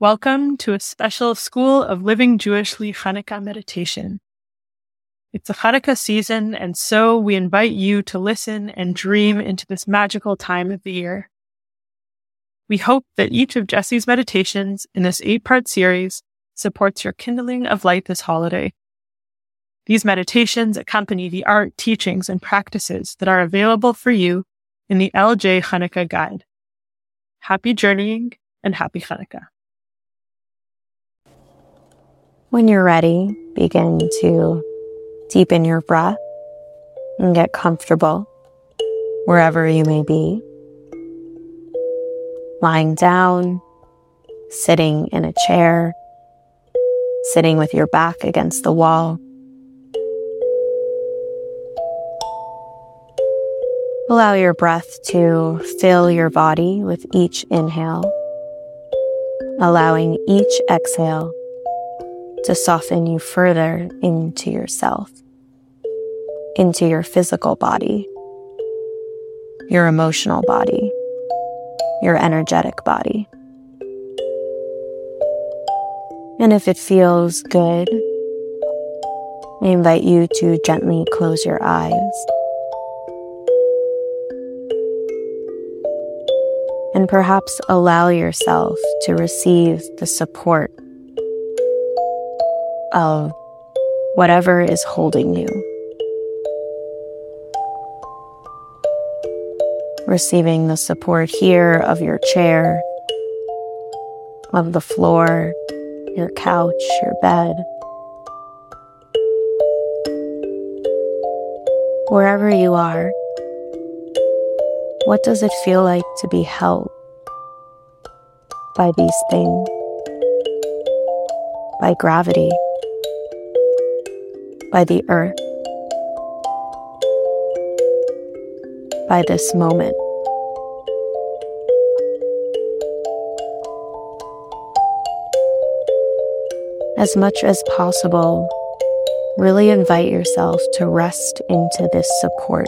Welcome to a special School of Living Jewishly Hanukkah meditation. It's a Hanukkah season, and so we invite you to listen and dream into this magical time of the year. We hope that each of Jessie's meditations in this eight part series supports your kindling of light this holiday. These meditations accompany the art, teachings, and practices that are available for you in the LJ Hanukkah Guide. Happy journeying and happy Hanukkah. When you're ready, begin to deepen your breath and get comfortable wherever you may be. Lying down, sitting in a chair, sitting with your back against the wall. Allow your breath to fill your body with each inhale, allowing each exhale to soften you further into yourself, into your physical body, your emotional body, your energetic body. And if it feels good, I invite you to gently close your eyes. And perhaps allow yourself to receive the support of whatever is holding you. Receiving the support here of your chair, of the floor, your couch, your bed. Wherever you are, what does it feel like to be held by these things? By gravity? By the earth, by this moment. As much as possible, really invite yourself to rest into this support,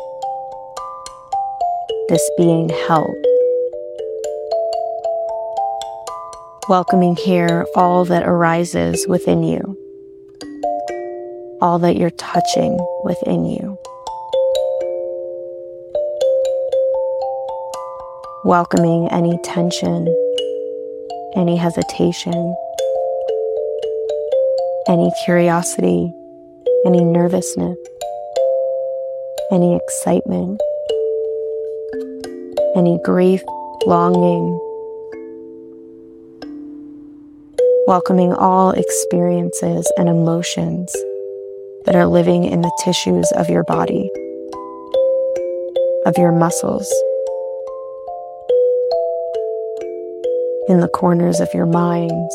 this being held. Welcoming here all that arises within you all that you're touching within you. Welcoming any tension, any hesitation, any curiosity, any nervousness, any excitement, any grief, longing, welcoming all experiences and emotions that are living in the tissues of your body, of your muscles, in the corners of your mind,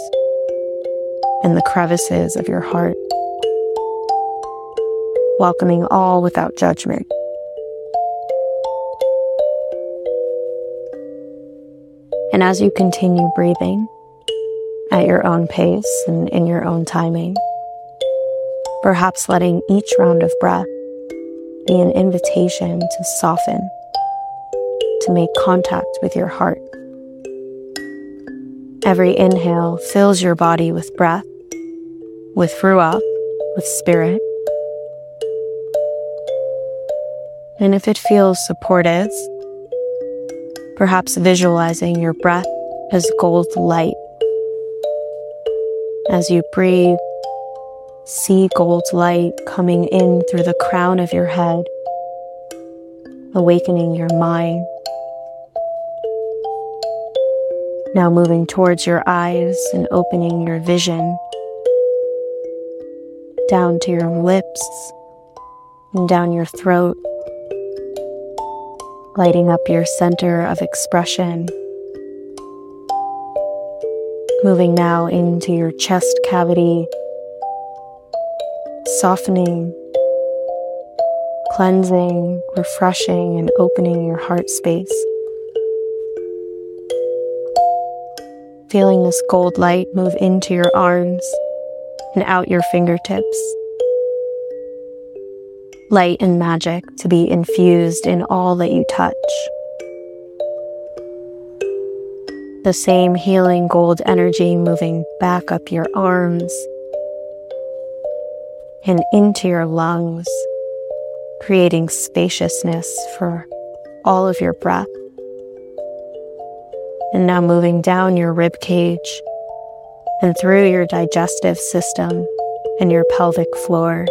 in the crevices of your heart, welcoming all without judgment. And as you continue breathing at your own pace and in your own timing, perhaps letting each round of breath be an invitation to soften, to make contact with your heart. Every inhale fills your body with breath, with ruach, with spirit. And if it feels supportive, perhaps visualizing your breath as gold light. As you breathe, See gold light coming in through the crown of your head, awakening your mind. Now moving towards your eyes and opening your vision down to your lips and down your throat, lighting up your center of expression. Moving now into your chest cavity softening, cleansing, refreshing, and opening your heart space. Feeling this gold light move into your arms and out your fingertips. Light and magic to be infused in all that you touch. The same healing gold energy moving back up your arms and into your lungs, creating spaciousness for all of your breath. And now moving down your rib cage and through your digestive system and your pelvic floor,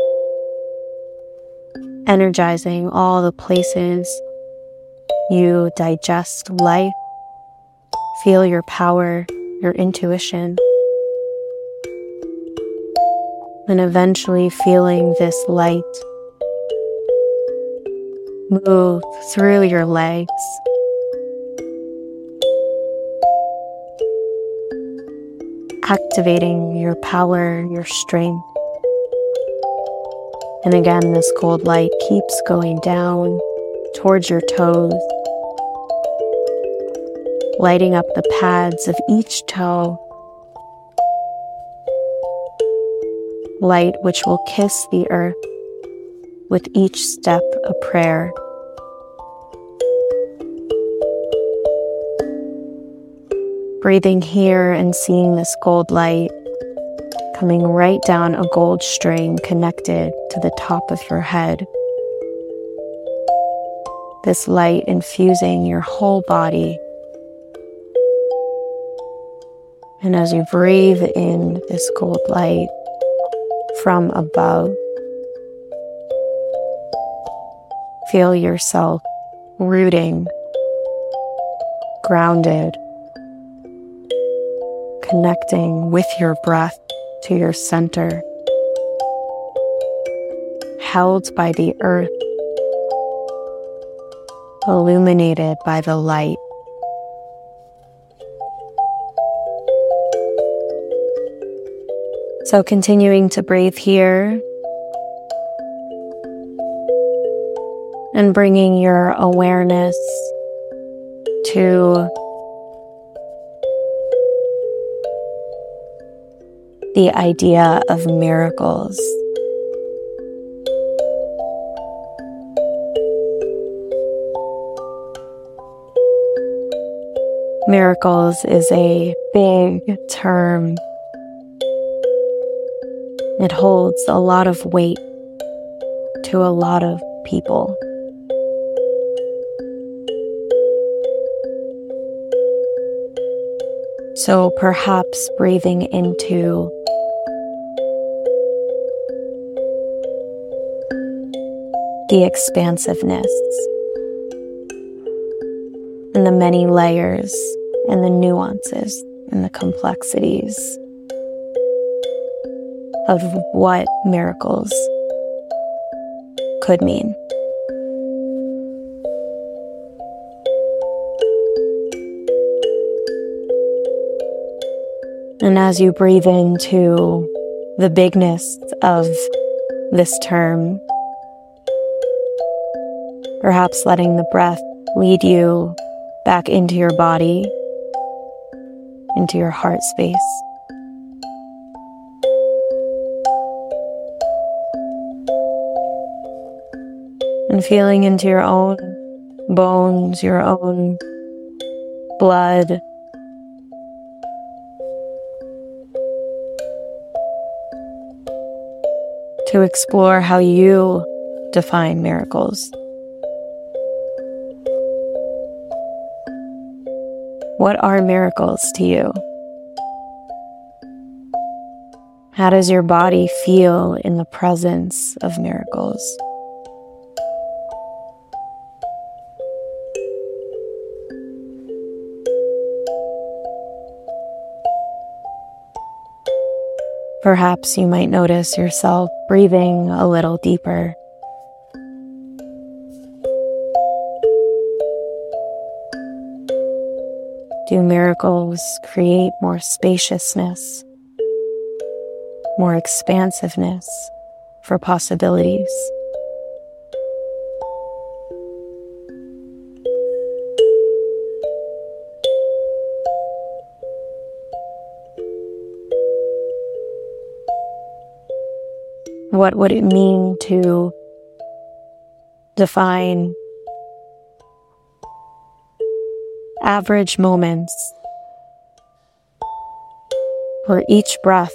energizing all the places you digest life, feel your power, your intuition, and eventually feeling this light move through your legs. Activating your power, your strength. And again, this cold light keeps going down towards your toes, lighting up the pads of each toe. Light which will kiss the earth with each step a prayer. Breathing here and seeing this gold light coming right down a gold string connected to the top of your head. This light infusing your whole body. And as you breathe in this gold light from above, feel yourself rooting, grounded, connecting with your breath to your center, held by the earth, illuminated by the light. So, continuing to breathe here and bringing your awareness to the idea of miracles. Miracles is a big term. It holds a lot of weight to a lot of people. So perhaps breathing into the expansiveness and the many layers and the nuances and the complexities of what miracles could mean. And as you breathe into the bigness of this term, perhaps letting the breath lead you back into your body, into your heart space. Feeling into your own bones, your own blood. To explore how you define miracles. What are miracles to you? How does your body feel in the presence of miracles? Perhaps you might notice yourself breathing a little deeper. Do miracles create more spaciousness, more expansiveness for possibilities? What would it mean to define average moments for each breath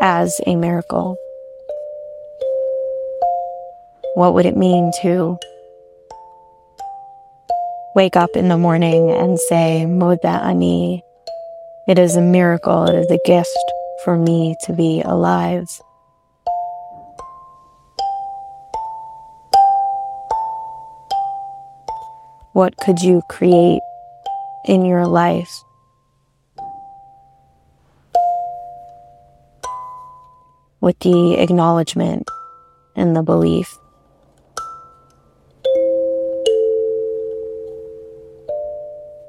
as a miracle. What would it mean to wake up in the morning and say, Moda Ani, it is a miracle, it is a gift for me to be alive. What could you create in your life? With the acknowledgement and the belief.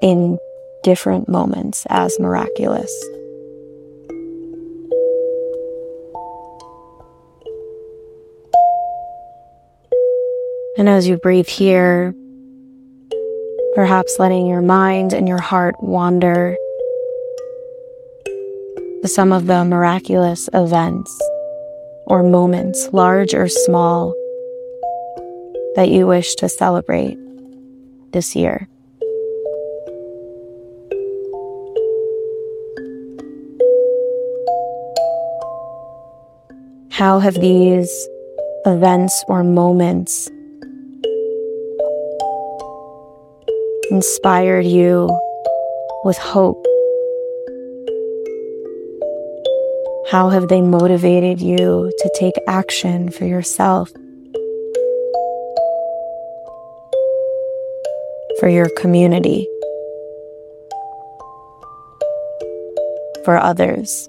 In different moments as miraculous. And as you breathe here, perhaps letting your mind and your heart wander to some of the miraculous events or moments, large or small, that you wish to celebrate this year. How have these events or moments inspired you with hope? How have they motivated you to take action for yourself, for your community, for others?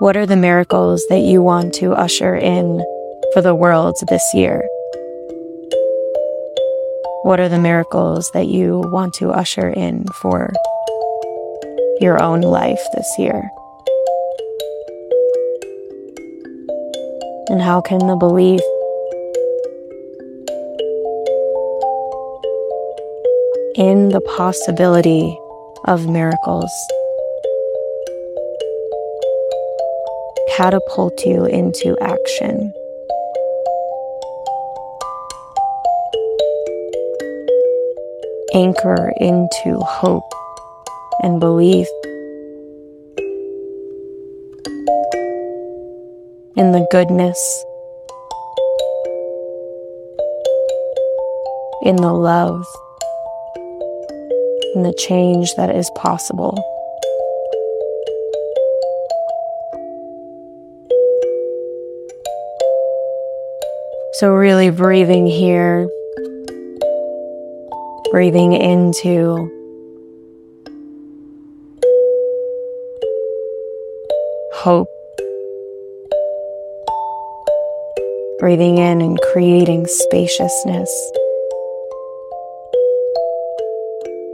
What are the miracles that you want to usher in for the world this year? What are the miracles that you want to usher in for your own life this year? And how can the belief in the possibility of miracles catapult you into action. Anchor into hope and belief in the goodness, in the love, in the change that is possible. So, really breathing here, breathing into hope, breathing in and creating spaciousness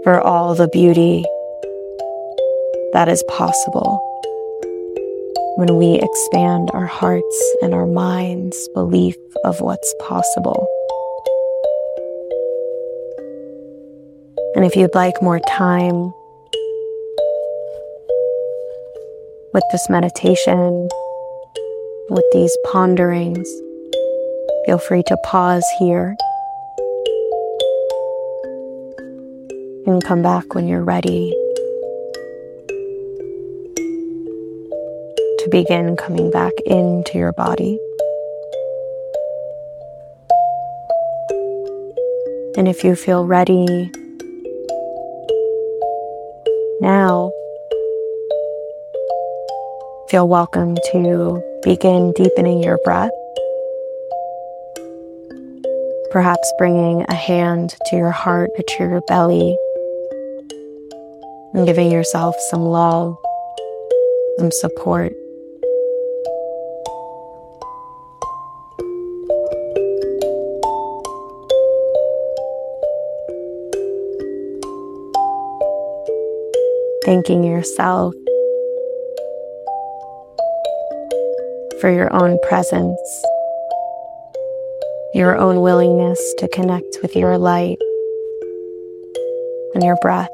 for all the beauty that is possible when we expand our hearts and our minds' belief of what's possible. And if you'd like more time with this meditation, with these ponderings, feel free to pause here and come back when you're ready begin coming back into your body. And if you feel ready now, feel welcome to begin deepening your breath. Perhaps bringing a hand to your heart or to your belly and giving yourself some love, some support. Thanking yourself for your own presence, your own willingness to connect with your light and your breath.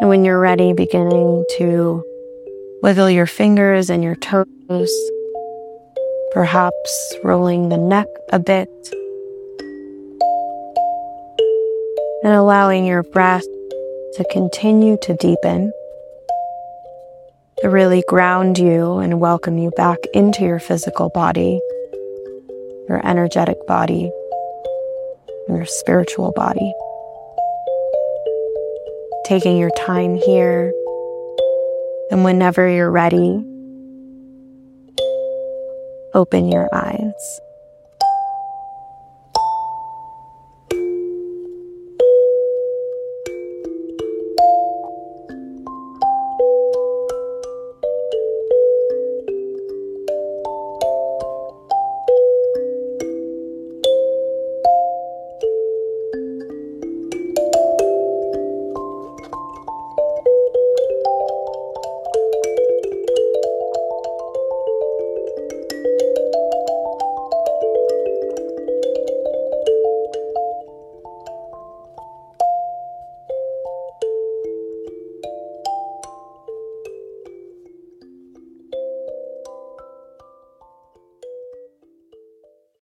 And when you're ready, beginning to wiggle your fingers and your toes, perhaps rolling the neck a bit, and allowing your breath to continue to deepen, to really ground you and welcome you back into your physical body, your energetic body, and your spiritual body. Taking your time here, and whenever you're ready, open your eyes.